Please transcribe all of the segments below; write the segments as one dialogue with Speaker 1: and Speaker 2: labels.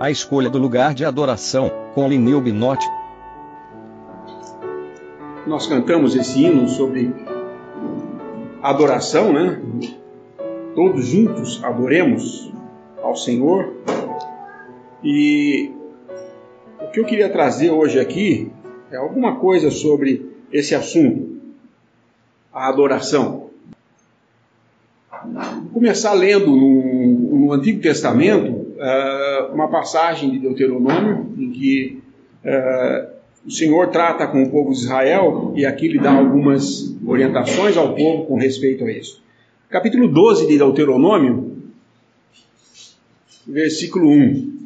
Speaker 1: A escolha do lugar de adoração, com Lineu Binotti.
Speaker 2: Nós cantamos esse hino sobre adoração, né? Todos juntos adoremos ao Senhor. E o que eu queria trazer hoje aqui é alguma coisa sobre esse assunto, a adoração. Vou começar lendo no, no Antigo Testamento uh, uma passagem de Deuteronômio em que uh, o Senhor trata com o povo de Israel e aqui lhe dá algumas orientações ao povo com respeito a isso. Capítulo 12 de Deuteronômio, versículo 1.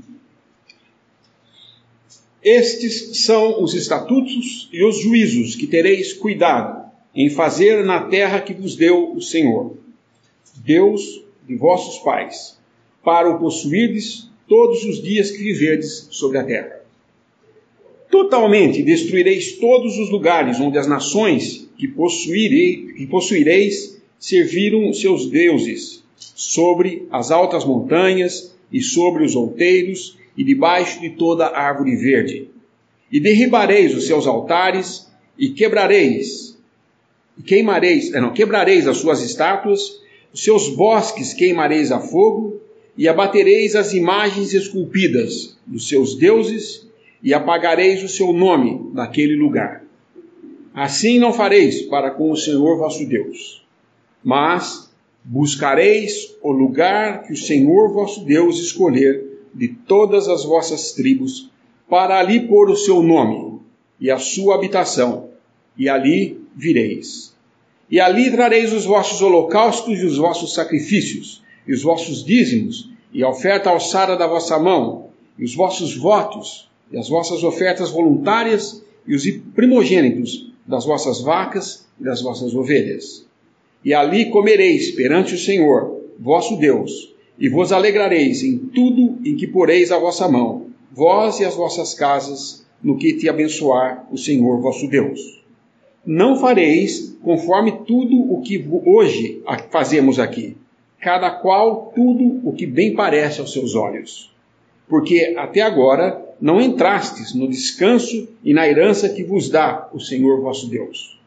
Speaker 2: Estes são os estatutos e os juízos que tereis cuidado em fazer na terra que vos deu o Senhor, Deus de vossos pais, para o possuirdes todos os dias que viverdes sobre a terra. Totalmente destruireis todos os lugares onde as nações que, possuirei, que possuireis serviram seus deuses, sobre as altas montanhas e sobre os outeiros e debaixo de toda árvore verde. E derribareis os seus altares e quebrareis, e queimareis, eh, não, quebrareis as suas estátuas, os seus bosques queimareis a fogo, e abatereis as imagens esculpidas dos seus deuses, e apagareis o seu nome naquele lugar. Assim não fareis para com o Senhor vosso Deus, mas buscareis o lugar que o Senhor vosso Deus escolher de todas as vossas tribos, para ali pôr o seu nome e a sua habitação, e ali vireis. E ali trareis os vossos holocaustos e os vossos sacrifícios, e os vossos dízimos, e a oferta alçada da vossa mão, e os vossos votos, e as vossas ofertas voluntárias, e os primogênitos das vossas vacas e das vossas ovelhas. E ali comereis perante o Senhor, vosso Deus, e vos alegrareis em tudo em que poreis a vossa mão, vós e as vossas casas, no que te abençoar o Senhor vosso Deus. Não fareis conforme tudo o que hoje fazemos aqui, cada qual tudo o que bem parece aos seus olhos. Porque até agora não entrastes no descanso e na herança que vos dá o Senhor vosso Deus.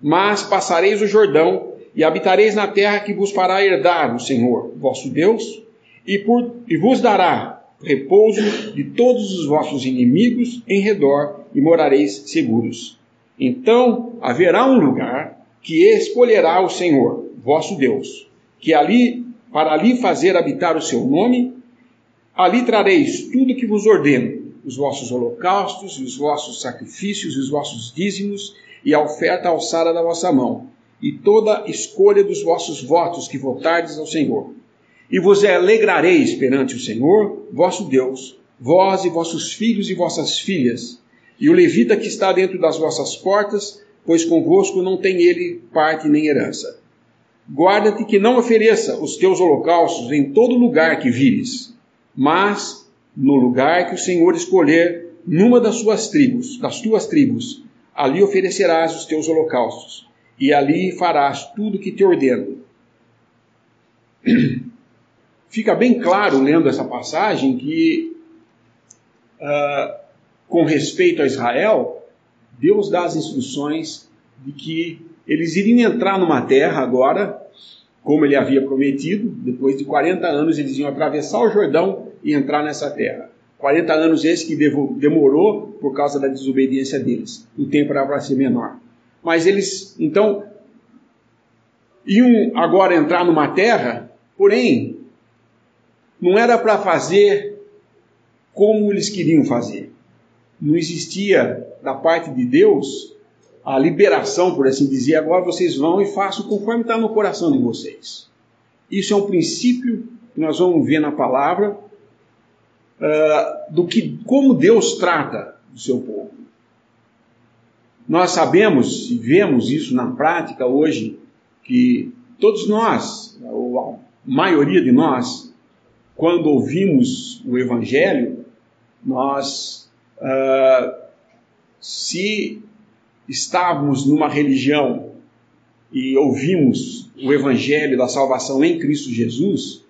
Speaker 2: Mas passareis o Jordão e habitareis na terra que vos fará herdar o Senhor, vosso Deus, e, por, e vos dará repouso de todos os vossos inimigos em redor, e morareis seguros. Então haverá um lugar que escolherá o Senhor, vosso Deus, que ali, para ali fazer habitar o seu nome, ali trareis tudo que vos ordeno, os vossos holocaustos, os vossos sacrifícios, os vossos dízimos, e a oferta alçada da vossa mão e toda escolha dos vossos votos que votardes ao Senhor. E vos alegrareis perante o Senhor, vosso Deus, vós e vossos filhos e vossas filhas, e o levita que está dentro das vossas portas, pois convosco não tem ele parte nem herança. Guarda-te que não ofereça os teus holocaustos em todo lugar que vires, mas no lugar que o Senhor escolher, numa das suas tribos, das tuas tribos, ali oferecerás os teus holocaustos e ali farás tudo que te ordeno. Fica bem claro, lendo essa passagem, que, uh, com respeito a Israel, Deus dá as instruções de que eles iriam entrar numa terra agora, como ele havia prometido, depois de 40 anos eles iam atravessar o Jordão e entrar nessa terra. 40 anos esse que demorou por causa da desobediência deles. O tempo era para ser menor. Mas eles, então, iam agora entrar numa terra, porém, não era para fazer como eles queriam fazer. Não existia da parte de Deus a liberação, por assim dizer, agora vocês vão e façam conforme está no coração de vocês. Isso é um princípio que nós vamos ver na palavra uh, do que como Deus trata o seu povo. Nós sabemos e vemos isso na prática hoje, que todos nós, ou a maioria de nós, quando ouvimos o Evangelho, nós, uh, se estávamos numa religião e ouvimos o Evangelho da salvação em Cristo Jesus,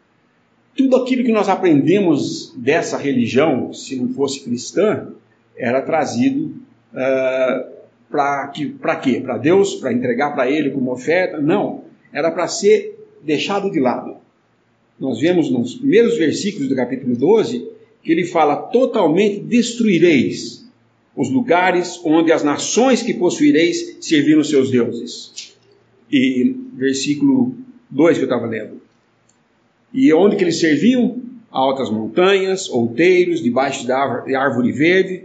Speaker 2: tudo aquilo que nós aprendemos dessa religião, se não fosse cristã, era trazido uh, para quê? Para Deus? Para entregar para Ele como oferta? Não. Era para ser deixado de lado. Nós vemos nos primeiros versículos do capítulo 12 que ele fala: totalmente destruireis os lugares onde as nações que possuireis serviram seus deuses. E versículo 2 que eu estava lendo. E onde que eles serviam? Altas montanhas, outeiros, debaixo da árvore verde.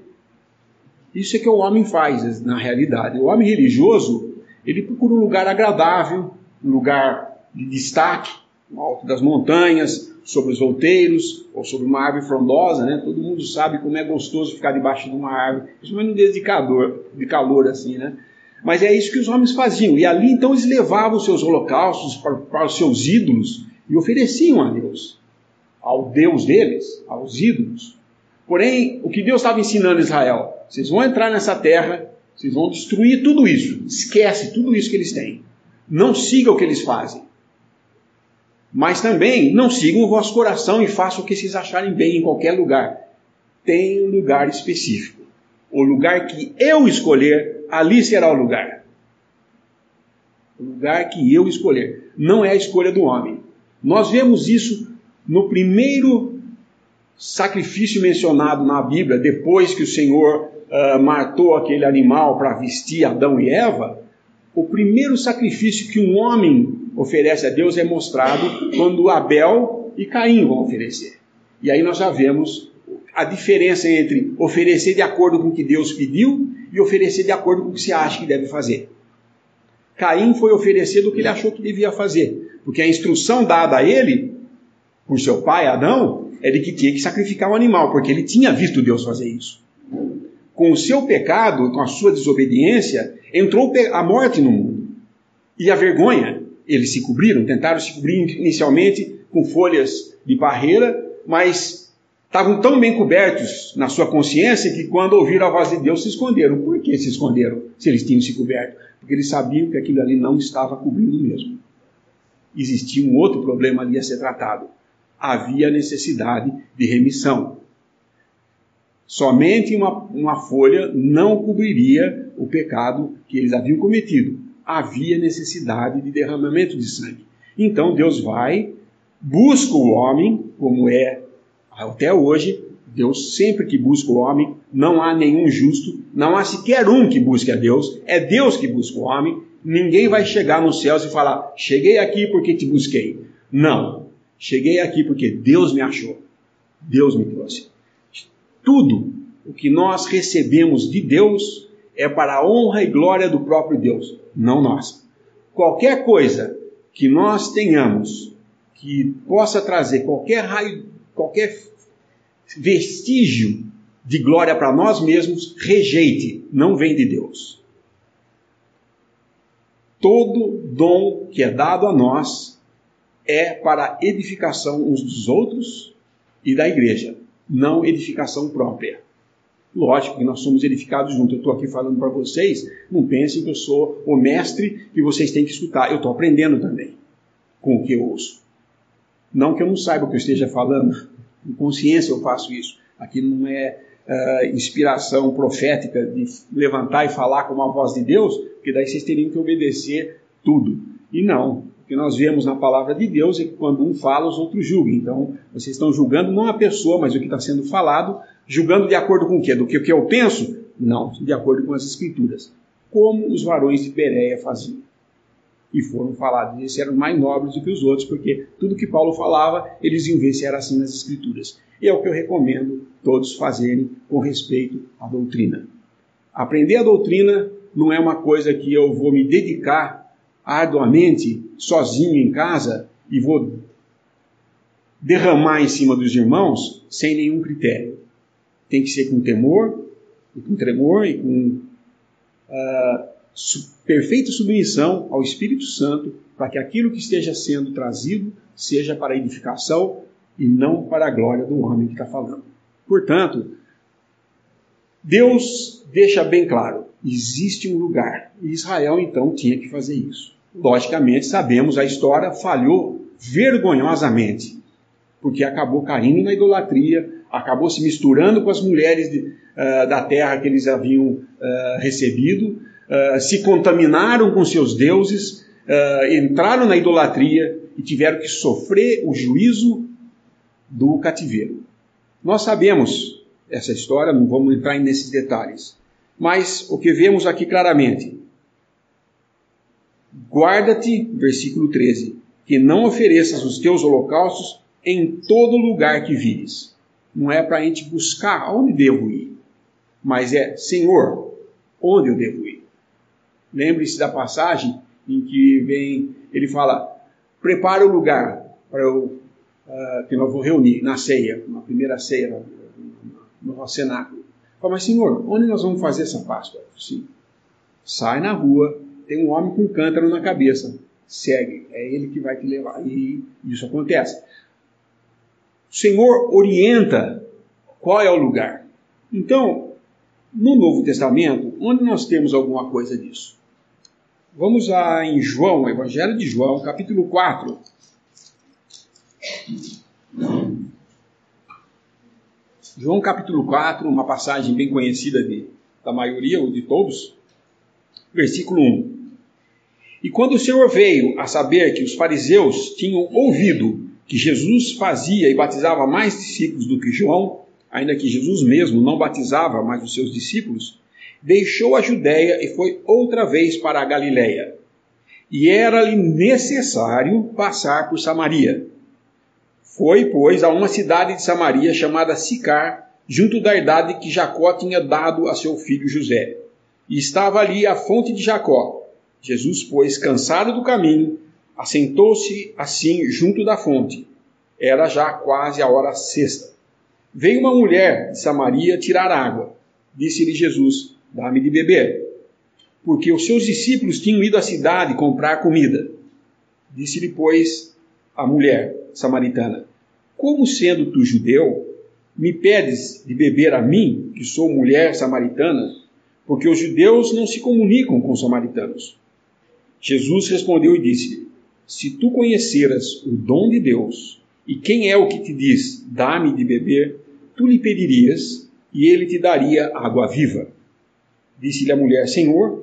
Speaker 2: Isso é que o homem faz na realidade. O homem religioso, ele procura um lugar agradável, um lugar de destaque, no alto das montanhas, sobre os outeiros, ou sobre uma árvore frondosa, né? Todo mundo sabe como é gostoso ficar debaixo de uma árvore, principalmente no dia de calor, de calor assim, né? Mas é isso que os homens faziam. E ali então eles levavam os seus holocaustos para, para os seus ídolos e ofereciam a Deus, ao Deus deles, aos ídolos. Porém, o que Deus estava ensinando a Israel, vocês vão entrar nessa terra, vocês vão destruir tudo isso, esquece tudo isso que eles têm. Não siga o que eles fazem. Mas também não sigam o vosso coração e façam o que vocês acharem bem em qualquer lugar. Tem um lugar específico. O lugar que eu escolher, ali será o lugar. O lugar que eu escolher. Não é a escolha do homem. Nós vemos isso no primeiro sacrifício mencionado na Bíblia, depois que o Senhor uh, matou aquele animal para vestir Adão e Eva. O primeiro sacrifício que um homem oferece a Deus é mostrado quando Abel e Caim vão oferecer. E aí nós já vemos a diferença entre oferecer de acordo com o que Deus pediu e oferecer de acordo com o que você acha que deve fazer. Caim foi oferecer do que ele achou que devia fazer, porque a instrução dada a ele por seu pai Adão é de que tinha que sacrificar um animal, porque ele tinha visto Deus fazer isso. Com o seu pecado, com a sua desobediência, entrou a morte no mundo. E a vergonha eles se cobriram, tentaram se cobrir inicialmente com folhas de barreira, mas estavam tão bem cobertos na sua consciência que quando ouviram a voz de Deus se esconderam. Por que se esconderam se eles tinham se coberto? Porque eles sabiam que aquilo ali não estava cobrindo mesmo. Existia um outro problema ali a ser tratado. Havia necessidade de remissão. Somente uma, uma folha não cobriria o pecado que eles haviam cometido havia necessidade de derramamento de sangue. Então Deus vai, busca o homem, como é até hoje. Deus sempre que busca o homem, não há nenhum justo, não há sequer um que busque a Deus, é Deus que busca o homem. Ninguém vai chegar nos céus e falar: Cheguei aqui porque te busquei. Não, cheguei aqui porque Deus me achou, Deus me trouxe. Tudo o que nós recebemos de Deus é para a honra e glória do próprio Deus não nós. Qualquer coisa que nós tenhamos que possa trazer qualquer raio, qualquer vestígio de glória para nós mesmos, rejeite, não vem de Deus. Todo dom que é dado a nós é para edificação uns dos outros e da igreja, não edificação própria. Lógico que nós somos edificados juntos. Eu estou aqui falando para vocês, não pensem que eu sou o mestre que vocês têm que escutar. Eu estou aprendendo também com o que eu ouço. Não que eu não saiba o que eu esteja falando, em consciência eu faço isso. Aqui não é uh, inspiração profética de levantar e falar com uma voz de Deus, porque daí vocês teriam que obedecer tudo. E não, que nós vemos na palavra de Deus é que quando um fala, os outros julgam. Então, vocês estão julgando não a pessoa, mas o que está sendo falado, julgando de acordo com o quê? Do que, o que eu penso? Não, de acordo com as escrituras. Como os varões de Bereia faziam. E foram falados, eles eram mais nobres do que os outros, porque tudo que Paulo falava, eles iam ver se era assim nas escrituras. E é o que eu recomendo todos fazerem com respeito à doutrina. Aprender a doutrina não é uma coisa que eu vou me dedicar arduamente, sozinho em casa, e vou derramar em cima dos irmãos sem nenhum critério tem que ser com temor, e com tremor e com uh, su perfeita submissão ao Espírito Santo, para que aquilo que esteja sendo trazido seja para a edificação e não para a glória do homem que está falando. Portanto, Deus deixa bem claro: existe um lugar. E Israel então tinha que fazer isso. Logicamente, sabemos a história falhou vergonhosamente. Porque acabou caindo na idolatria, acabou se misturando com as mulheres de, uh, da terra que eles haviam uh, recebido, uh, se contaminaram com seus deuses, entraram na idolatria e tiveram que sofrer o juízo do cativeiro. Nós sabemos essa história, não vamos entrar nesses detalhes, mas o que vemos aqui claramente, guarda-te, versículo 13, que não ofereças os teus holocaustos em todo lugar que vires. Não é para a gente buscar onde devo ir, mas é, Senhor, onde eu devo ir? Lembre-se da passagem em que vem, ele fala, prepara o lugar para eu, uh, que nós vou reunir na ceia, na primeira ceia, no, cenáculo. Fala, mas Senhor, onde nós vamos fazer essa Páscoa? Sim. Sai na rua, tem um homem com um cântaro na cabeça, segue, é ele que vai te levar. E isso acontece. O Senhor orienta qual é o lugar. Então, no Novo Testamento, onde nós temos alguma coisa disso? Vamos lá em João, Evangelho de João, capítulo 4. João capítulo 4, uma passagem bem conhecida de, da maioria ou de todos, versículo 1. E quando o Senhor veio a saber que os fariseus tinham ouvido que Jesus fazia e batizava mais discípulos do que João, ainda que Jesus mesmo não batizava mais os seus discípulos, deixou a Judéia e foi outra vez para a Galiléia. E era-lhe necessário passar por Samaria. Foi, pois, a uma cidade de Samaria chamada Sicar, junto da idade que Jacó tinha dado a seu filho José. E estava ali a fonte de Jacó. Jesus, pois, cansado do caminho, assentou-se assim junto da fonte. Era já quase a hora sexta. Veio uma mulher de Samaria tirar água. Disse-lhe Jesus: Dá-me de beber. Porque os seus discípulos tinham ido à cidade comprar comida. Disse-lhe, pois, a mulher samaritana: Como sendo tu judeu, me pedes de beber a mim, que sou mulher samaritana? Porque os judeus não se comunicam com os samaritanos. Jesus respondeu e disse: se tu conheceras o dom de Deus e quem é o que te diz, dá-me de beber, tu lhe pedirias e ele te daria água viva. Disse-lhe a mulher: Senhor,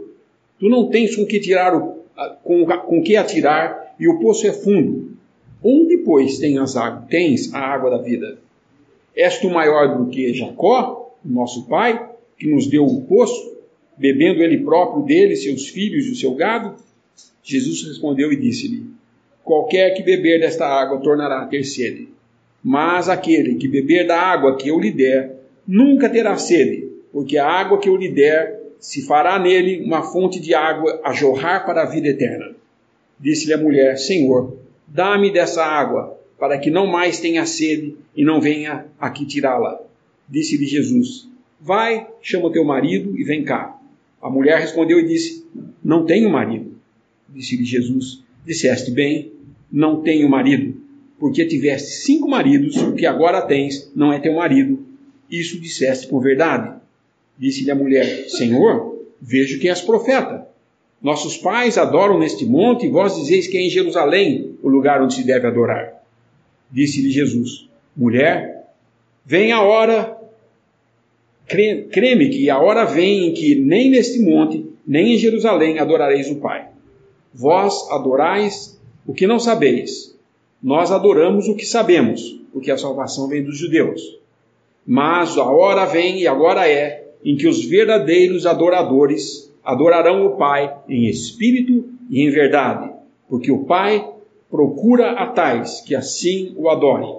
Speaker 2: tu não tens com que tirar o, com, com que atirar e o poço é fundo. Onde, pois, tens, tens a água da vida? És tu maior do que Jacó, nosso pai, que nos deu o poço, bebendo ele próprio dele, seus filhos e o seu gado? Jesus respondeu e disse-lhe: Qualquer que beber desta água tornará a ter sede. Mas aquele que beber da água que eu lhe der, nunca terá sede, porque a água que eu lhe der se fará nele uma fonte de água a jorrar para a vida eterna. Disse-lhe a mulher: Senhor, dá-me dessa água, para que não mais tenha sede e não venha aqui tirá-la. Disse-lhe Jesus: Vai, chama teu marido e vem cá. A mulher respondeu e disse: Não tenho marido. Disse-lhe Jesus: Disseste bem, não tenho marido, porque tiveste cinco maridos, o que agora tens não é teu marido. Isso disseste por verdade. Disse-lhe a mulher: Senhor, vejo que és profeta. Nossos pais adoram neste monte, e vós dizeis que é em Jerusalém o lugar onde se deve adorar. Disse-lhe Jesus: Mulher, vem a hora, creme que a hora vem em que nem neste monte, nem em Jerusalém adorareis o Pai. Vós adorais o que não sabeis. Nós adoramos o que sabemos, porque a salvação vem dos judeus. Mas a hora vem e agora é em que os verdadeiros adoradores adorarão o Pai em espírito e em verdade, porque o Pai procura a tais que assim o adorem.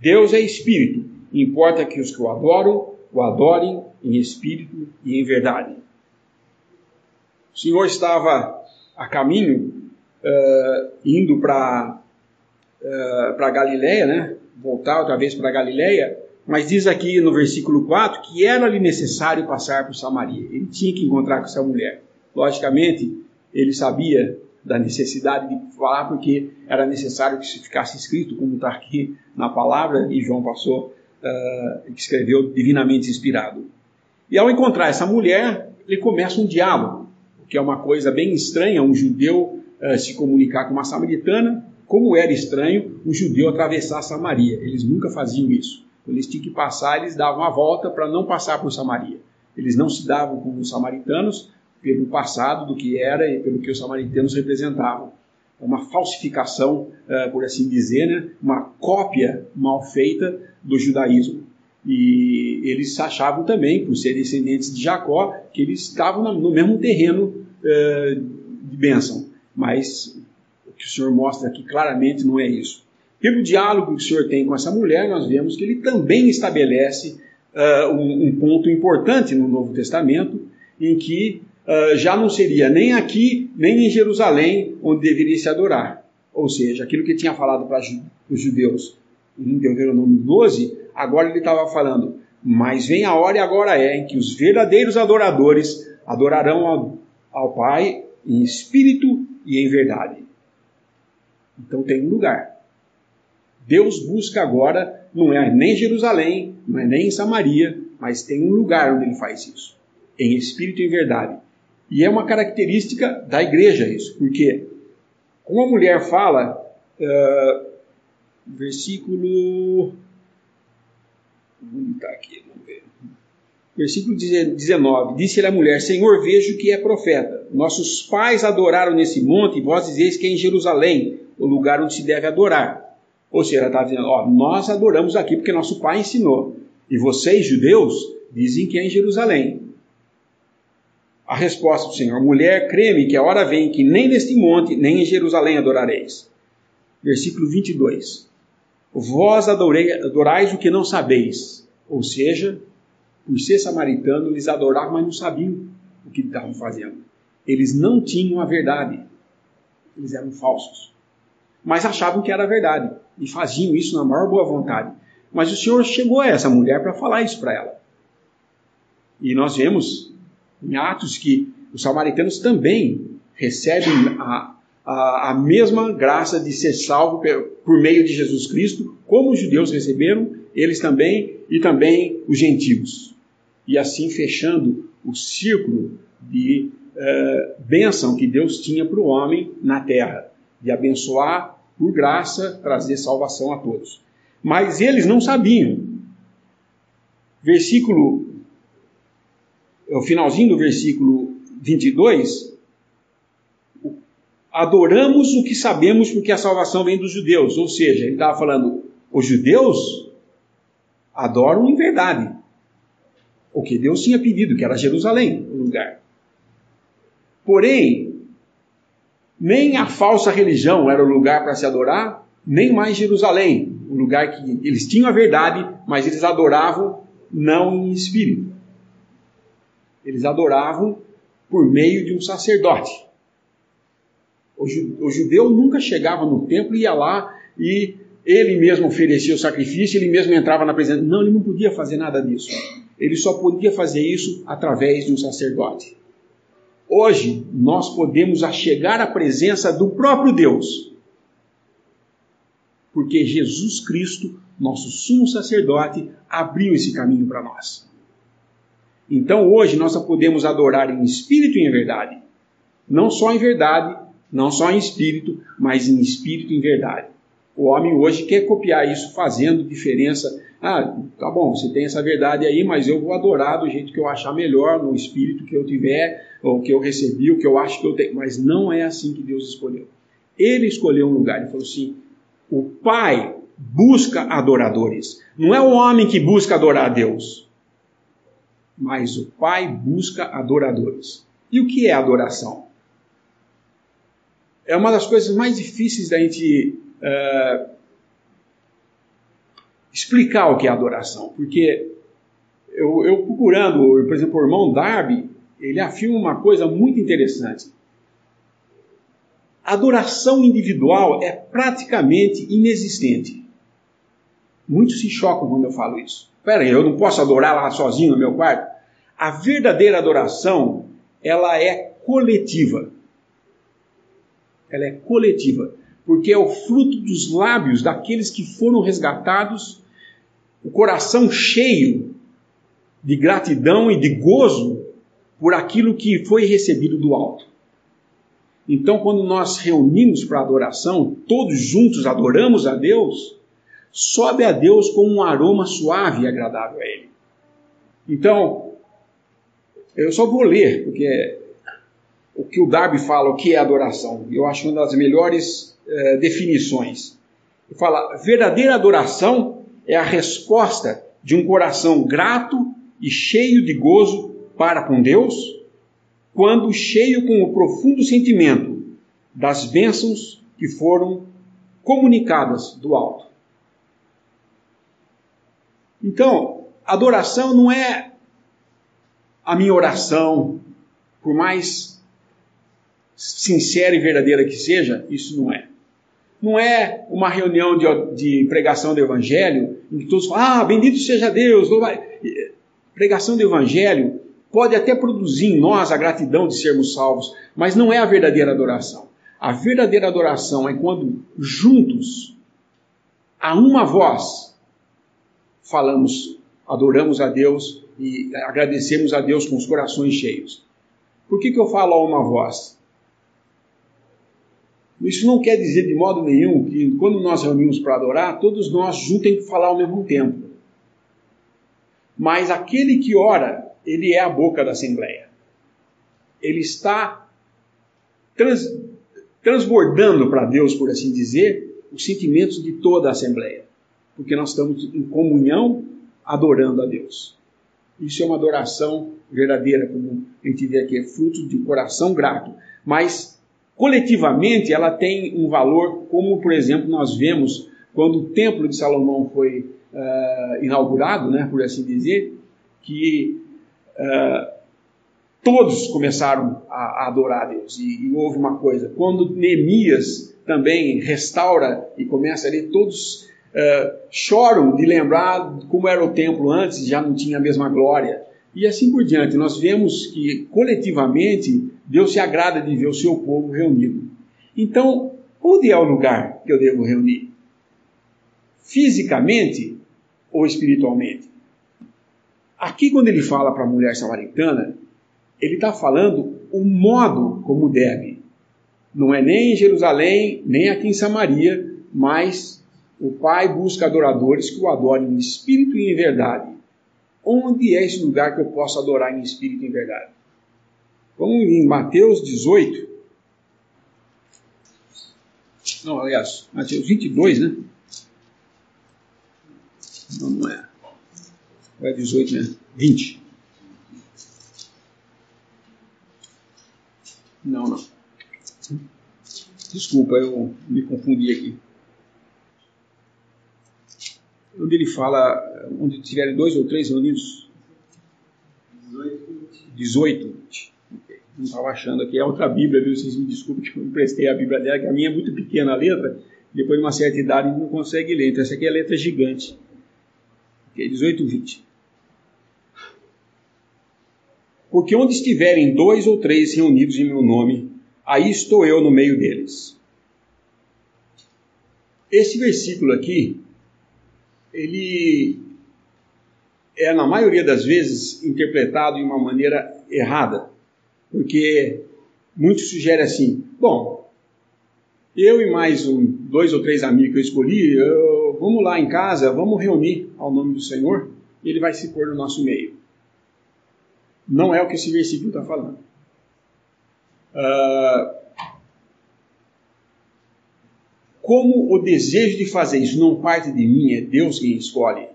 Speaker 2: Deus é espírito, importa que os que o adoram o adorem em espírito e em verdade. O Senhor estava a caminho uh, indo para uh, para Galileia, né? voltar outra vez para Galileia, mas diz aqui no versículo 4 que era-lhe necessário passar por Samaria. Ele tinha que encontrar com essa mulher. Logicamente, ele sabia da necessidade de falar, porque era necessário que ficasse escrito, como está aqui na palavra, e João passou, uh, escreveu divinamente inspirado. E ao encontrar essa mulher, ele começa um diálogo, que é uma coisa bem estranha, um judeu uh, se comunicar com uma samaritana, como era estranho um judeu atravessar Samaria. Eles nunca faziam isso. Eles tinham que passar, eles davam a volta para não passar por Samaria. Eles não se davam com os samaritanos pelo passado do que era e pelo que os samaritanos representavam. É uma falsificação, uh, por assim dizer, né? uma cópia mal feita do judaísmo. E eles achavam também, por serem descendentes de Jacó, que eles estavam no mesmo terreno uh, de bênção. Mas o que o Senhor mostra aqui claramente não é isso. Pelo diálogo que o Senhor tem com essa mulher, nós vemos que ele também estabelece uh, um, um, ponto importante no Novo Testamento, em que uh, já não seria nem aqui, nem em Jerusalém, onde deveria se adorar. Ou seja, aquilo que tinha falado para os judeus em Deuteronômio 12, agora ele estava falando, mas vem a hora e agora é, em que os verdadeiros adoradores adorarão ao, Pai em espírito e em verdade. Então tem um lugar. Deus busca agora, não é nem Jerusalém, não é nem em Samaria, mas tem um lugar onde ele faz isso, em espírito e em verdade. E é uma característica da igreja isso, porque como a mulher fala, uh, versículo. Onde está aqui? Vamos ver. Versículo 19: Disse-lhe a mulher: Senhor, vejo que é profeta. Nossos pais adoraram nesse monte, e vós dizeis que é em Jerusalém, o lugar onde se deve adorar. Ou seja, ela está dizendo: ó, nós adoramos aqui porque nosso pai ensinou. E vocês, judeus, dizem que é em Jerusalém. A resposta do Senhor: mulher, creme que a hora vem que nem neste monte, nem em Jerusalém adorareis. Versículo 22. Vós adorei, adorais o que não sabeis. Ou seja, por ser samaritano, eles adoravam, mas não sabiam o que estavam fazendo. Eles não tinham a verdade. Eles eram falsos. Mas achavam que era verdade e faziam isso na maior boa vontade. Mas o Senhor chegou a essa mulher para falar isso para ela. E nós vemos em Atos que os samaritanos também recebem a, a, a mesma graça de ser salvo por meio de Jesus Cristo, como os judeus receberam, eles também, e também os gentios. E assim fechando o círculo de uh, bênção que Deus tinha para o homem na terra, de abençoar por graça, trazer salvação a todos. Mas eles não sabiam. Versículo, o finalzinho do versículo 22, adoramos o que sabemos porque a salvação vem dos judeus. Ou seja, ele estava falando, os judeus adoram em verdade o que Deus tinha pedido, que era Jerusalém, o lugar. Porém, nem a falsa religião era o lugar para se adorar, nem mais Jerusalém, o lugar que eles tinham a verdade, mas eles adoravam não em espírito. Eles adoravam por meio de um sacerdote. O judeu nunca chegava no templo, ia lá e ele mesmo oferecia o sacrifício, ele mesmo entrava na presença. Não, ele não podia fazer nada disso. Ele só podia fazer isso através de um sacerdote. Hoje nós podemos achegar à presença do próprio Deus, porque Jesus Cristo, nosso sumo sacerdote, abriu esse caminho para nós. Então hoje nós podemos adorar em espírito e em verdade. Não só em verdade, não só em espírito, mas em espírito e em verdade. O homem hoje quer copiar isso fazendo diferença. Ah, tá bom, você tem essa verdade aí, mas eu vou adorar do jeito que eu achar melhor, no espírito que eu tiver, ou que eu recebi, o que eu acho que eu tenho. Mas não é assim que Deus escolheu. Ele escolheu um lugar e falou assim: o Pai busca adoradores. Não é o homem que busca adorar a Deus, mas o Pai busca adoradores. E o que é adoração? É uma das coisas mais difíceis da gente uh, explicar o que é adoração, porque eu, eu procurando, por exemplo, o irmão Darby, ele afirma uma coisa muito interessante. Adoração individual é praticamente inexistente. Muitos se chocam quando eu falo isso. Peraí, eu não posso adorar lá sozinho no meu quarto? A verdadeira adoração, ela é coletiva. Ela é coletiva, porque é o fruto dos lábios daqueles que foram resgatados, o coração cheio de gratidão e de gozo por aquilo que foi recebido do alto. Então, quando nós reunimos para adoração, todos juntos adoramos a Deus, sobe a Deus como um aroma suave e agradável a Ele. Então, eu só vou ler, porque o que o Darby fala, o que é adoração, eu acho uma das melhores eh, definições. Ele fala: verdadeira adoração é a resposta de um coração grato e cheio de gozo para com Deus, quando cheio com o profundo sentimento das bênçãos que foram comunicadas do alto. Então, adoração não é a minha oração, por mais sincera e verdadeira que seja, isso não é. Não é uma reunião de, de pregação do Evangelho em que todos falam, ah, bendito seja Deus. Pregação do Evangelho pode até produzir em nós a gratidão de sermos salvos, mas não é a verdadeira adoração. A verdadeira adoração é quando juntos, a uma voz, falamos, adoramos a Deus e agradecemos a Deus com os corações cheios. Por que, que eu falo a uma voz? Isso não quer dizer de modo nenhum que quando nós reunimos para adorar, todos nós juntos temos que falar ao mesmo tempo. Mas aquele que ora, ele é a boca da Assembleia. Ele está trans, transbordando para Deus, por assim dizer, os sentimentos de toda a Assembleia. Porque nós estamos em comunhão adorando a Deus. Isso é uma adoração verdadeira, como a gente vê aqui, é fruto de um coração grato. Mas, coletivamente, ela tem um valor, como, por exemplo, nós vemos quando o Templo de Salomão foi uh, inaugurado, né, por assim dizer, que uh, todos começaram a, a, adorar a Deus. E, e houve uma coisa, quando Neemias também restaura e começa ali, todos uh, choram de lembrar como era o templo antes, já não tinha a mesma glória. E assim por diante, nós vemos que coletivamente Deus se agrada de ver o seu povo reunido. Então, onde é o lugar que eu devo reunir? Fisicamente ou espiritualmente? Aqui, quando ele fala para a mulher samaritana, ele está falando o modo como deve. Não é nem em Jerusalém, nem aqui em Samaria, mas o Pai busca adoradores que o adorem em espírito e em verdade. Onde é esse lugar que eu posso adorar em espírito e em verdade? Vamos em Mateus 18. Não, aliás, Mateus 22, né? Não, não é. Ou é 18, né? 20. Não, não. Desculpa, eu me confundi aqui onde ele fala, onde tiverem dois ou três reunidos? 18. Não estava achando aqui, é outra Bíblia, viu? Vocês me desculpem que eu emprestei a Bíblia dela, que a minha é muito pequena a letra, depois de uma certa idade não consegue ler. Então essa aqui é a letra gigante. Okay, 18, 20. Porque onde estiverem dois ou três reunidos em meu nome, aí estou eu no meio deles. Esse versículo aqui ele é, na maioria das vezes, interpretado de uma maneira errada, porque muitos sugerem assim: bom, eu e mais um, dois ou três amigos que eu escolhi, eu, vamos lá em casa, vamos reunir ao nome do Senhor, e ele vai se pôr no nosso meio. Não é o que esse versículo está falando. Uh, como o desejo de fazer isso não parte de mim, é Deus quem escolhe.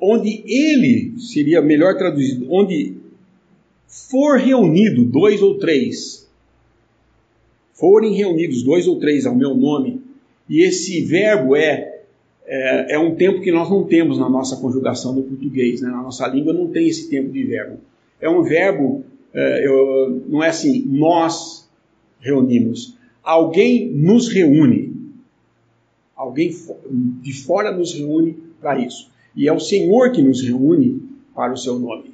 Speaker 2: Onde ele, seria melhor traduzido, onde for reunido dois ou três, forem reunidos dois ou três ao meu nome, e esse verbo é, é, é um tempo que nós não temos na nossa conjugação do português, né? na nossa língua não tem esse tempo de verbo. É um verbo, é, eu, não é assim, nós reunimos alguém nos reúne. Alguém de fora nos reúne para isso. E é o Senhor que nos reúne para o seu nome.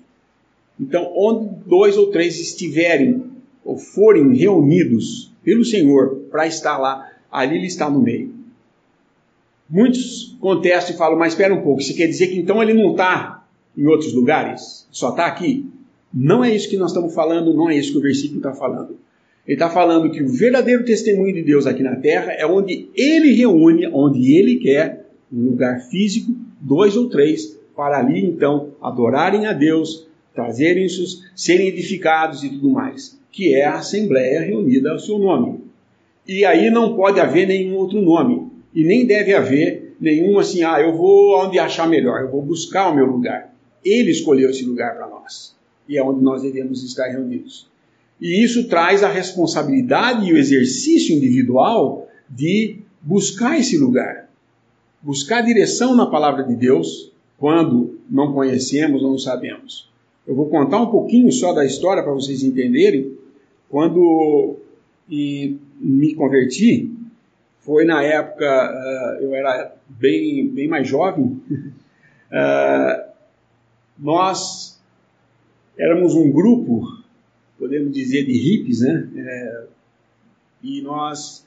Speaker 2: Então, onde dois ou três estiverem ou forem reunidos pelo Senhor para estar lá, ali ele está no meio. Muitos contestam e falam, mas espera um pouco, você quer dizer que então ele não está em outros lugares? Só está aqui? Não é isso que nós estamos falando, não é isso que o versículo está falando. Ele está falando que o verdadeiro testemunho de Deus aqui na terra é onde ele reúne, onde ele quer, um lugar físico, dois ou três, para ali então adorarem a Deus, trazerem os, serem edificados e tudo mais, que é a assembleia reunida ao seu nome. E aí não pode haver nenhum outro nome, e nem deve haver nenhum assim, ah, eu vou onde achar melhor, eu vou buscar o meu lugar. Ele escolheu esse lugar para nós, e é onde nós devemos estar reunidos. E isso traz a responsabilidade e o exercício individual de buscar esse lugar. Buscar direção na palavra de Deus quando não conhecemos ou não sabemos. Eu vou contar um pouquinho só da história para vocês entenderem. Quando me converti, foi na época, uh, eu era bem, bem mais jovem, uh, nós éramos um grupo podemos dizer, de hippies, né? É, e nós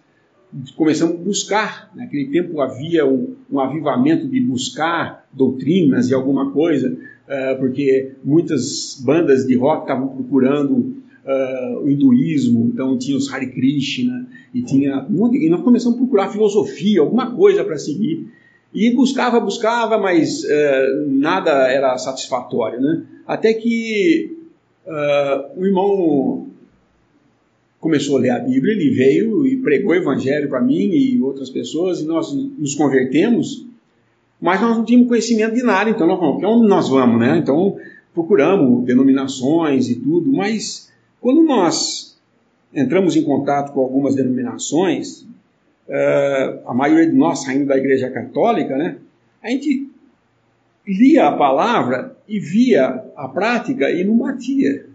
Speaker 2: começamos a buscar. Naquele tempo havia um, um avivamento de buscar doutrinas e alguma coisa, uh, porque muitas bandas de rock estavam procurando uh, o hinduísmo, então tinha os Hare Krishna, e tinha um e nós começamos a procurar filosofia, alguma coisa para seguir. E buscava, buscava, mas uh, nada era satisfatório, né? Até que Uh, o irmão começou a ler a Bíblia, ele veio e pregou o Evangelho para mim e outras pessoas, e nós nos convertemos, mas nós não tínhamos conhecimento de nada, então nós falamos, onde nós vamos, né? Então procuramos denominações e tudo, mas quando nós entramos em contato com algumas denominações, uh, a maioria de nós saindo da Igreja Católica, né? A gente lia a palavra e via a prática e não batia.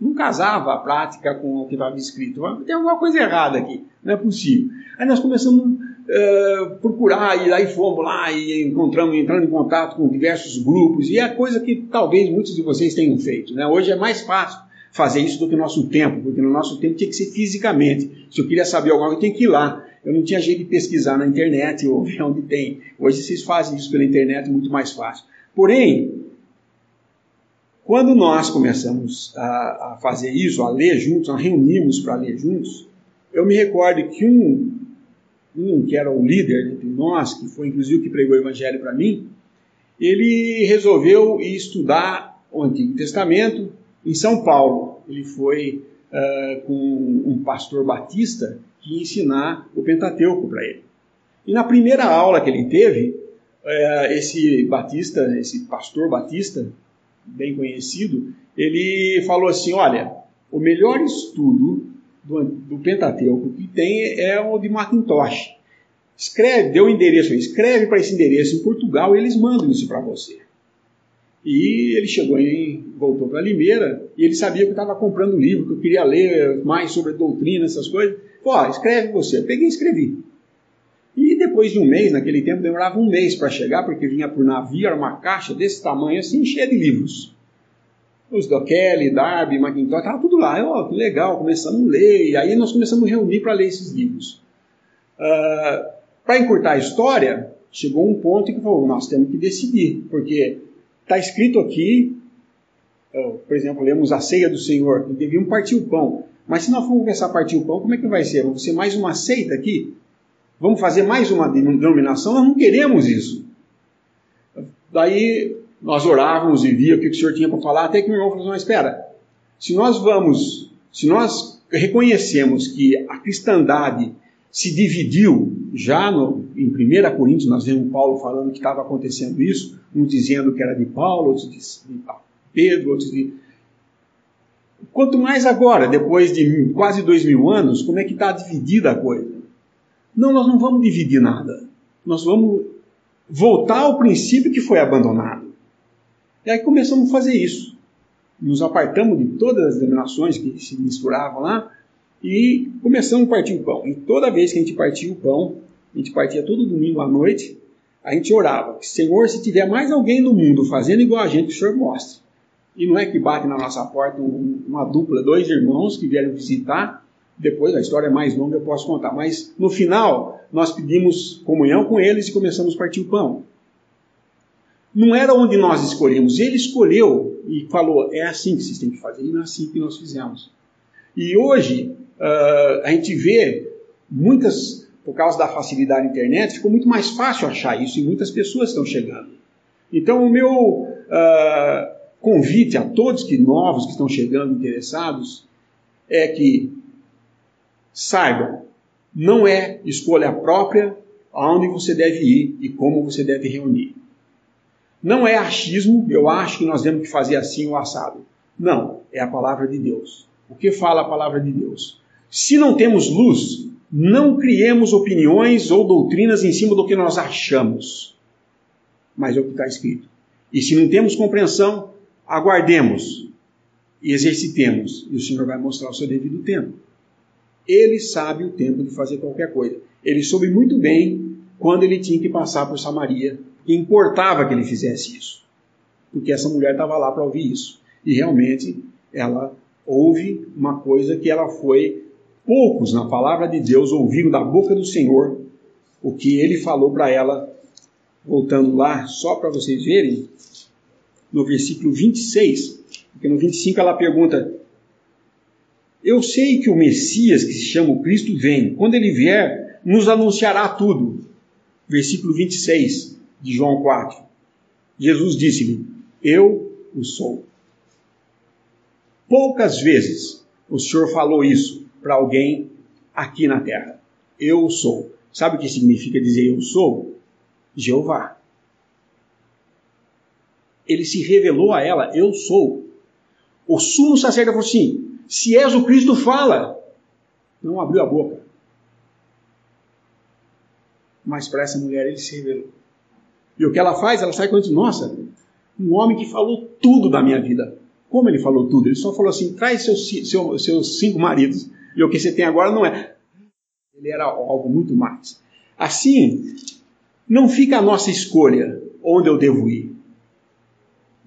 Speaker 2: Não casava a prática com o que estava escrito. Tem alguma coisa errada aqui, não é possível. Aí nós começamos a uh, procurar, e aí fomos lá e encontramos, entrando em contato com diversos grupos, e é coisa que talvez muitos de vocês tenham feito. Né? Hoje é mais fácil fazer isso do que no nosso tempo, porque no nosso tempo tinha que ser fisicamente. Se eu queria saber alguma coisa, tinha que ir lá. Eu não tinha jeito de pesquisar na internet ou ver onde tem. Hoje vocês fazem isso pela internet muito mais fácil. Porém, quando nós começamos a, a fazer isso, a ler juntos, nós reunimos para ler juntos, eu me recordo que um, um que era o líder entre nós, que foi inclusive o que pregou o evangelho para mim, ele resolveu estudar o Antigo Testamento em São Paulo. Ele foi uh, com um pastor batista ensinar o Pentateuco para ele. E na primeira aula que ele teve, uh, esse batista, esse pastor batista, bem conhecido, ele falou assim: olha, o melhor estudo do, Pentateuco que tem é o de Macintosh. Escreve, deu o endereço, escreve para esse endereço em Portugal e eles mandam isso para você. E ele chegou e voltou para Limeira e ele sabia que eu estava comprando um livro, que eu queria ler mais sobre doutrina, essas coisas. Pô, escreve você. Eu peguei e escrevi. E depois de um mês, naquele tempo demorava um mês para chegar, porque vinha por navio, era uma caixa desse tamanho assim, cheia de livros. Os do Kelly, Darby, McIntosh, estava tudo lá. Oh, que legal, começamos a ler. E aí nós começamos a reunir para ler esses livros. Uh, para encurtar a história, chegou um ponto em que falou, nós temos que decidir, porque Está escrito aqui, por exemplo, lemos a ceia do Senhor, e devíamos partir o pão. Mas se nós formos começar a partir o pão, como é que vai ser? Vamos ser mais uma seita aqui? Vamos fazer mais uma denominação? Nós não queremos isso. Daí nós orávamos e via o que o Senhor tinha para falar, até que meu irmão falou: assim, mas espera, se nós vamos, se nós reconhecemos que a cristandade se dividiu já no, em 1 Coríntios, nós vemos Paulo falando que estava acontecendo isso, uns dizendo que era de Paulo, outros de, de Pedro, outros de. Quanto mais agora, depois de quase dois mil anos, como é que está dividida a coisa? Não, nós não vamos dividir nada. Nós vamos voltar ao princípio que foi abandonado. E aí começamos a fazer isso. Nos apartamos de todas as denominações que se misturavam lá e começamos a partir o pão. E toda vez que a gente partia o pão, a gente partia todo domingo à noite, a gente orava, Senhor, se tiver mais alguém no mundo fazendo igual a gente, o Senhor mostre. E não é que bate na nossa porta uma dupla, dois irmãos que vieram visitar, depois a história é mais longa, eu posso contar, mas no final nós pedimos comunhão com eles e começamos a partir o pão. Não era onde nós escolhemos, ele escolheu e falou: é assim que vocês têm que fazer, e não é assim que nós fizemos. E hoje uh, a gente vê muitas, por causa da facilidade da internet, ficou muito mais fácil achar isso e muitas pessoas estão chegando. Então, o meu uh, convite a todos que novos que estão chegando interessados é que saibam, não é escolha própria aonde você deve ir e como você deve reunir. Não é achismo, eu acho que nós temos que fazer assim o assado. Não, é a palavra de Deus. O que fala a palavra de Deus? Se não temos luz, não criemos opiniões ou doutrinas em cima do que nós achamos. Mas é o que está escrito. E se não temos compreensão, aguardemos e exercitemos. E o Senhor vai mostrar o seu devido tempo. Ele sabe o tempo de fazer qualquer coisa. Ele soube muito bem quando ele tinha que passar por Samaria. E importava que ele fizesse isso. Porque essa mulher estava lá para ouvir isso. E realmente ela ouve uma coisa que ela foi. Poucos na palavra de Deus ouviram da boca do Senhor o que ele falou para ela. Voltando lá, só para vocês verem, no versículo 26, porque no 25 ela pergunta: Eu sei que o Messias, que se chama o Cristo, vem. Quando ele vier, nos anunciará tudo. Versículo 26 de João 4. Jesus disse-lhe: Eu o sou. Poucas vezes o Senhor falou isso para alguém aqui na terra. Eu sou. Sabe o que significa dizer eu sou? Jeová. Ele se revelou a ela, eu sou. O sumo sacerdote falou assim: se és o Cristo, fala. Não abriu a boca. Mas para essa mulher ele se revelou. E o que ela faz? Ela sai com nossa, um homem que falou tudo da minha vida. Como ele falou tudo? Ele só falou assim: traz seus, seu, seus cinco maridos. E o que você tem agora não é. Ele era algo muito mais. Assim, não fica a nossa escolha onde eu devo ir.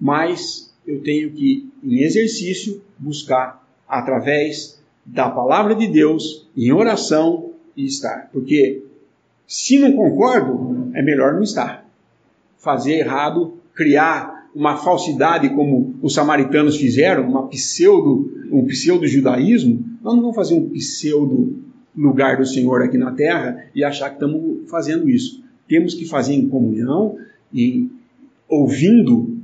Speaker 2: Mas eu tenho que, em exercício, buscar através da palavra de Deus, em oração e estar. Porque se não concordo, é melhor não estar. Fazer errado, criar uma falsidade como os samaritanos fizeram, uma pseudo, um pseudo-judaísmo, nós não vamos fazer um pseudo lugar do Senhor aqui na terra e achar que estamos fazendo isso. Temos que fazer em comunhão e ouvindo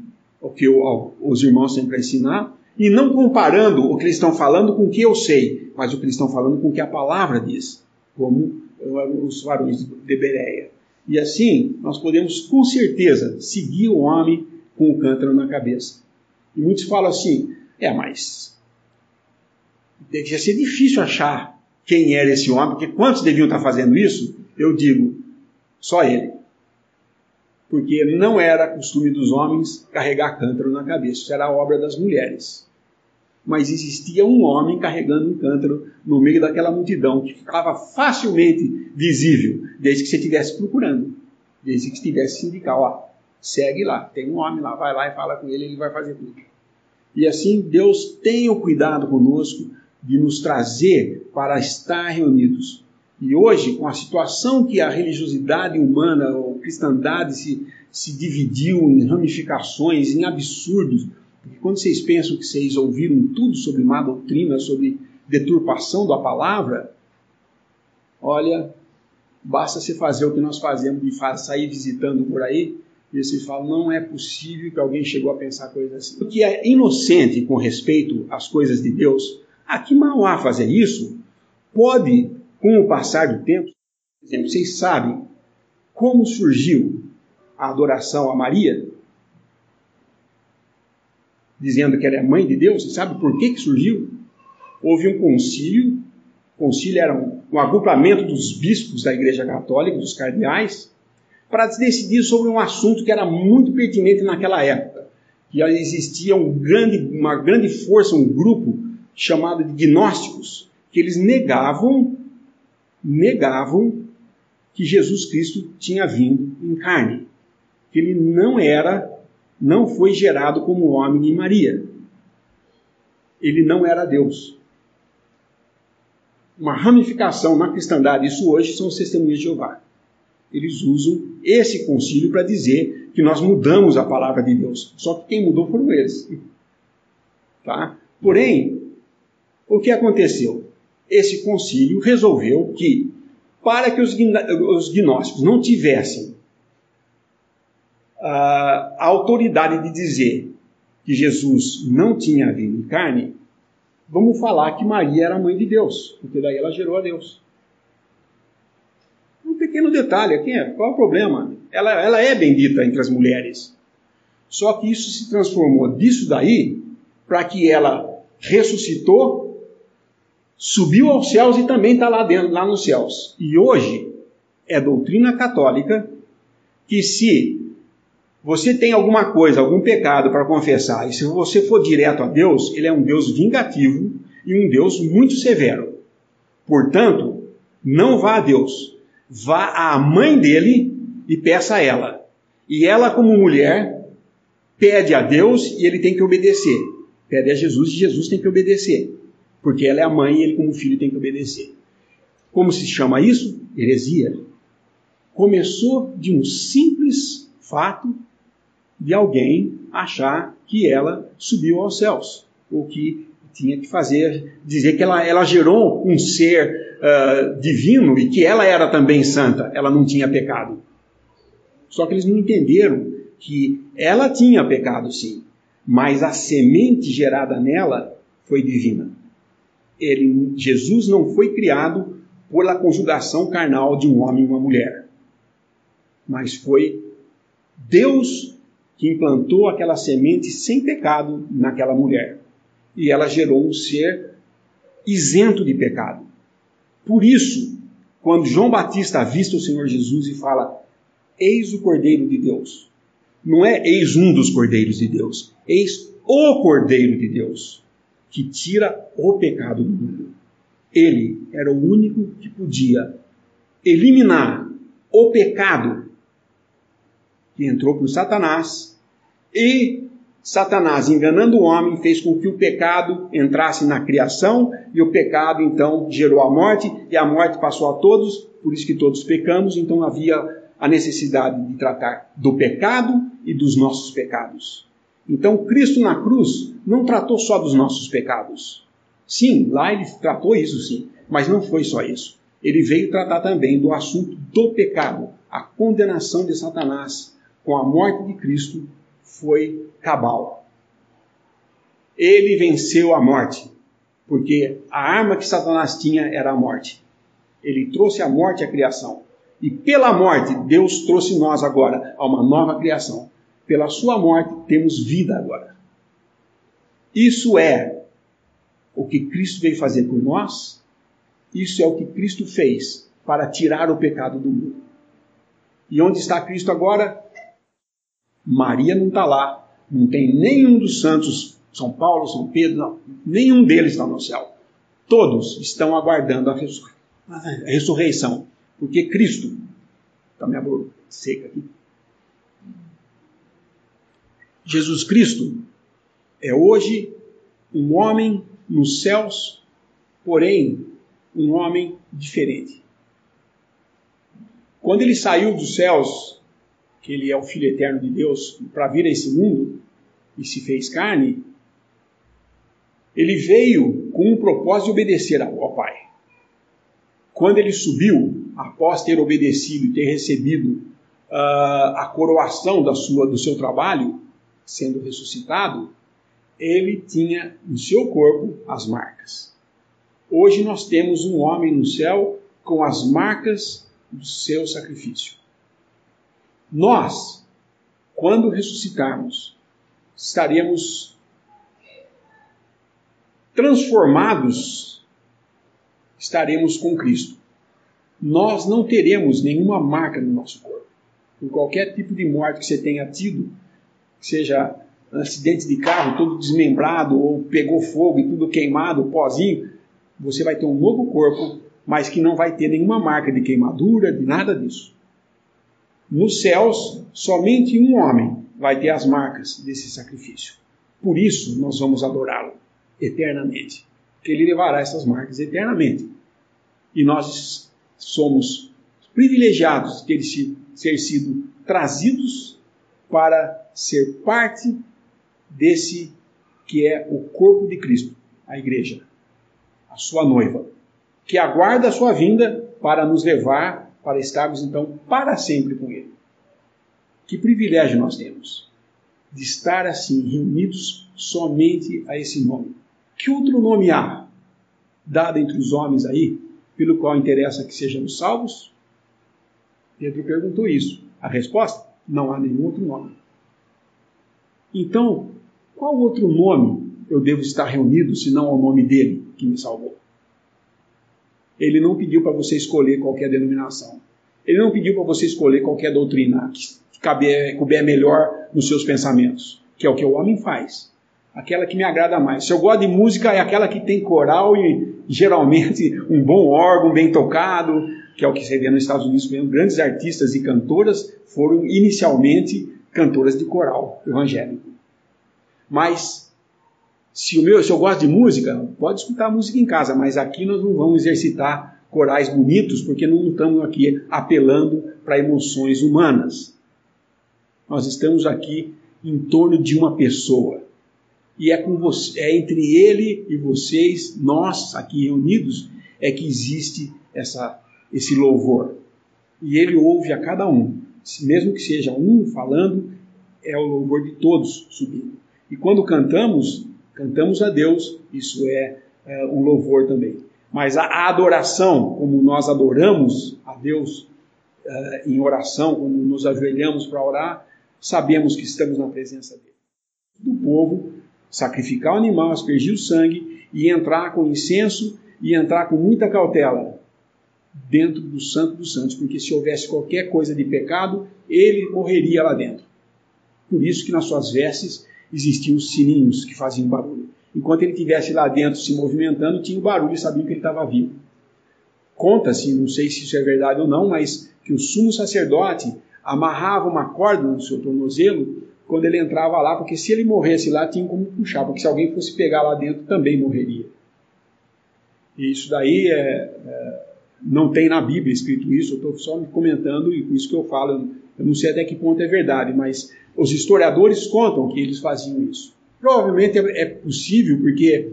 Speaker 2: o que os irmãos têm para ensinar e não comparando o que eles estão falando com o que eu sei, mas o que eles estão falando com o que a palavra diz, como os varões de Bereia. E assim, nós podemos com certeza seguir o homem com o cântaro na cabeça. E muitos falam assim: é, mas devia ser difícil achar quem era esse homem, porque quantos deviam estar fazendo isso? Eu digo, só ele. Porque não era costume dos homens carregar cântaro na cabeça, isso era obra das mulheres. Mas existia um homem carregando um cântaro no meio daquela multidão, que ficava facilmente visível, desde que você estivesse procurando, desde que estivesse sindical. Ó, segue lá. Tem um homem lá, vai lá e fala com ele, ele vai fazer tudo. E assim, Deus tem o cuidado conosco de nos trazer para estar reunidos. E hoje, com a situação que a religiosidade humana, cristandade se, se dividiu em ramificações, em absurdos, porque quando vocês pensam que vocês ouviram tudo sobre má doutrina, sobre deturpação da palavra, olha, basta se fazer o que nós fazemos de sair visitando por aí, e vocês falam, não é possível que alguém chegou a pensar coisa assim. O que é inocente com respeito às coisas de Deus, a que mal há fazer isso, pode, com o passar do tempo, por exemplo, vocês sabem como surgiu a adoração a Maria? Dizendo que ela é mãe de Deus, você sabe por que, que surgiu? Houve um concílio, o concílio era um, um agrupamento dos bispos da Igreja Católica, dos cardeais, para decidir sobre um assunto que era muito pertinente naquela época. Que existia um grande, uma grande força, um grupo chamado de gnósticos, que eles negavam, negavam que Jesus Cristo tinha vindo em carne, que ele não era, não foi gerado como homem de Maria. Ele não era Deus. Uma ramificação na cristandade, isso hoje são os testemunhos de Jeová eles usam esse concílio para dizer que nós mudamos a palavra de Deus. Só que quem mudou foram eles. Tá? Porém, o que aconteceu? esse concílio resolveu que, para que os, os gnósticos não tivessem a autoridade de dizer que Jesus não tinha vindo em carne, vamos falar que Maria era mãe de Deus, porque daí ela gerou a Deus. Um pequeno detalhe aqui, qual é o problema? Ela, ela é bendita entre as mulheres. Só que isso se transformou disso daí para que ela ressuscitou, subiu aos céus e também está lá dentro, lá nos céus. E hoje é doutrina católica que se você tem alguma coisa, algum pecado para confessar, e se você for direto a Deus, ele é um Deus vingativo e um Deus muito severo. Portanto, não vá a Deus, vá à mãe dele e peça a ela. E ela, como mulher, pede a Deus e ele tem que obedecer. Pede a Jesus e Jesus tem que obedecer. Porque ela é a mãe e ele, como filho, tem que obedecer. Como se chama isso? Heresia. Começou de um simples fato de alguém achar que ela subiu aos céus, ou que tinha que fazer, dizer que ela, ela gerou um ser uh, divino e que ela era também santa, ela não tinha pecado. Só que eles não entenderam que ela tinha pecado sim, mas a semente gerada nela foi divina. Ele, Jesus não foi criado pela conjugação carnal de um homem e uma mulher, mas foi Deus que implantou aquela semente sem pecado naquela mulher. E ela gerou um ser isento de pecado. Por isso, quando João Batista avista o Senhor Jesus e fala: Eis o Cordeiro de Deus. Não é eis um dos Cordeiros de Deus, eis o Cordeiro de Deus, que tira o pecado do mundo. Ele era o único que podia eliminar o pecado que entrou por Satanás, e Satanás, enganando o homem, fez com que o pecado entrasse na criação, e o pecado então gerou a morte, e a morte passou a todos, por isso que todos pecamos, então havia a necessidade de tratar do pecado e dos nossos pecados. Então Cristo na cruz não tratou só dos nossos pecados. Sim, lá ele tratou isso sim, mas não foi só isso. Ele veio tratar também do assunto do pecado, a condenação de Satanás, com a morte de Cristo foi cabal. Ele venceu a morte, porque a arma que Satanás tinha era a morte. Ele trouxe a morte à criação. E pela morte, Deus trouxe nós agora a uma nova criação. Pela sua morte, temos vida agora. Isso é o que Cristo veio fazer por nós. Isso é o que Cristo fez para tirar o pecado do mundo. E onde está Cristo agora? Maria não está lá, não tem nenhum dos santos, São Paulo, São Pedro, não, nenhum deles está no céu. Todos estão aguardando a, ressur a ressurreição, porque Cristo, está minha boca seca aqui, Jesus Cristo é hoje um homem nos céus, porém um homem diferente. Quando ele saiu dos céus, que ele é o Filho eterno de Deus, para vir a esse mundo e se fez carne, ele veio com um propósito de obedecer ao Pai. Quando ele subiu, após ter obedecido e ter recebido uh, a coroação da sua, do seu trabalho, sendo ressuscitado, ele tinha no seu corpo as marcas. Hoje nós temos um homem no céu com as marcas do seu sacrifício. Nós, quando ressuscitarmos, estaremos transformados, estaremos com Cristo. Nós não teremos nenhuma marca no nosso corpo. Por qualquer tipo de morte que você tenha tido, seja acidente de carro todo desmembrado ou pegou fogo e tudo queimado, pozinho, você vai ter um novo corpo, mas que não vai ter nenhuma marca de queimadura, de nada disso. Nos céus, somente um homem vai ter as marcas desse sacrifício. Por isso, nós vamos adorá-lo eternamente. Que ele levará essas marcas eternamente. E nós somos privilegiados de ter sido trazidos para ser parte desse que é o corpo de Cristo, a igreja, a sua noiva. que aguarda a sua vinda para nos levar para estarmos então para sempre com Ele. Que privilégio nós temos de estar assim, reunidos somente a esse nome. Que outro nome há dado entre os homens aí, pelo qual interessa que sejamos salvos? Pedro perguntou isso. A resposta? Não há nenhum outro nome. Então, qual outro nome eu devo estar reunido, senão ao nome dele que me salvou? Ele não pediu para você escolher qualquer denominação. Ele não pediu para você escolher qualquer doutrina que caber, couber melhor nos seus pensamentos, que é o que o homem faz. Aquela que me agrada mais. Se eu gosto de música, é aquela que tem coral e geralmente um bom órgão bem tocado, que é o que você vê nos Estados Unidos mesmo. Grandes artistas e cantoras foram inicialmente cantoras de coral evangélico. Mas se, o meu, se eu gosto de música, pode escutar música em casa, mas aqui nós não vamos exercitar corais bonitos, porque não estamos aqui apelando para emoções humanas. Nós estamos aqui em torno de uma pessoa. E é, com você, é entre ele e vocês, nós aqui reunidos, é que existe essa, esse louvor. E ele ouve a cada um. Mesmo que seja um falando, é o louvor de todos subindo. E quando cantamos, cantamos a Deus, isso é, é um louvor também. Mas a, adoração, como nós adoramos a Deus uh, em oração, quando nos ajoelhamos para orar, sabemos que estamos na presença dele. Do povo, sacrificar o animal, aspergir o sangue e entrar com incenso e entrar com muita cautela dentro do Santo dos Santos, porque se houvesse qualquer coisa de pecado, ele morreria lá dentro. Por isso que nas suas vestes existiam os sininhos que faziam barulho. Enquanto ele estivesse lá dentro se movimentando, tinha o barulho e sabiam que ele estava vivo. Conta-se, não sei se isso é verdade ou não, mas que o sumo sacerdote amarrava uma corda no seu tornozelo quando ele entrava lá, porque se ele morresse lá, tinha como puxar, porque se alguém fosse pegar lá dentro, também morreria. E isso daí é, é, não tem na Bíblia escrito isso, eu estou só me comentando e por isso que eu falo. Eu não sei até que ponto é verdade, mas os historiadores contam que eles faziam isso. Provavelmente é, é possível, porque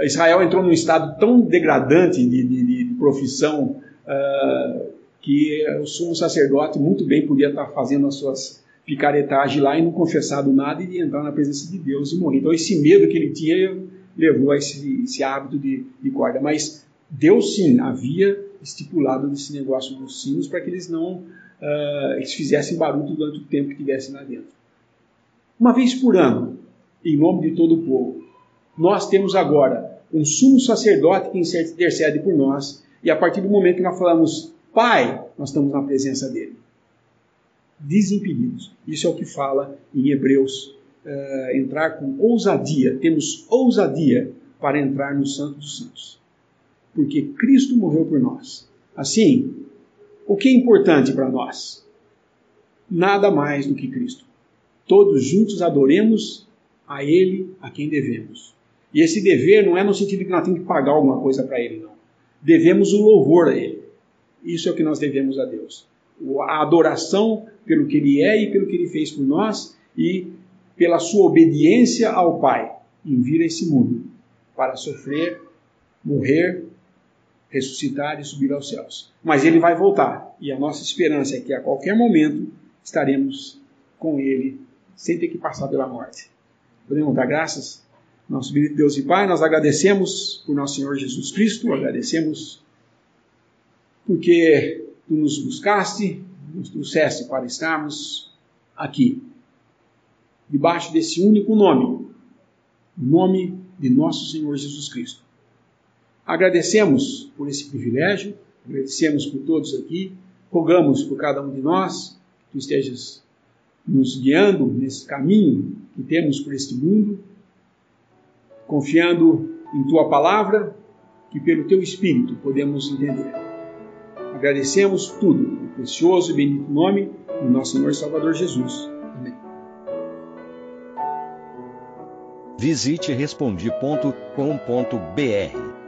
Speaker 2: Israel entrou num estado tão degradante de, de, de profissão uh, que o sumo sacerdote muito bem podia estar fazendo as suas picaretagens lá e não confessado nada e entrar na presença de Deus e morrer. Então esse medo que ele tinha levou a esse, esse hábito de, de guarda. Mas Deus sim havia estipulado nesse negócio dos sinos para que eles não uh, eles fizessem barulho durante o tempo que estivessem lá dentro. Uma vez por ano, em nome de todo o povo, nós temos agora um sumo sacerdote que intercede por nós, e a partir do momento que nós falamos Pai, nós estamos na presença dele. Desimpedidos. Isso é o que fala em Hebreus. Uh, entrar com ousadia, temos ousadia para entrar no Santo dos Santos. Porque Cristo morreu por nós. Assim, o que é importante para nós? Nada mais do que Cristo. Todos juntos adoremos a Ele a quem devemos. E esse dever não é no sentido que nós temos que pagar alguma coisa para Ele, não. Devemos o louvor a Ele. Isso é o que nós devemos a Deus. A adoração pelo que Ele é e pelo que Ele fez por nós e pela sua obediência ao Pai em vir a esse mundo para sofrer, morrer, ressuscitar e subir aos céus. Mas Ele vai voltar e a nossa esperança é que a qualquer momento estaremos com Ele sem ter que passar pela morte. Podemos dar graças? Nosso bendito Deus e Pai, nós agradecemos por nosso Senhor Jesus Cristo, agradecemos porque tu nos buscaste, nos trouxeste para estarmos aqui, debaixo desse único nome, o nome de nosso Senhor Jesus Cristo. Agradecemos por esse privilégio, agradecemos por todos aqui, rogamos por cada um de nós que tu estejas nos guiando nesse caminho que temos por este mundo, confiando em tua palavra, que pelo teu Espírito podemos entender. Agradecemos tudo no precioso e bendito nome do nosso Senhor Salvador Jesus. Amém.
Speaker 1: Visite respondi.com.br.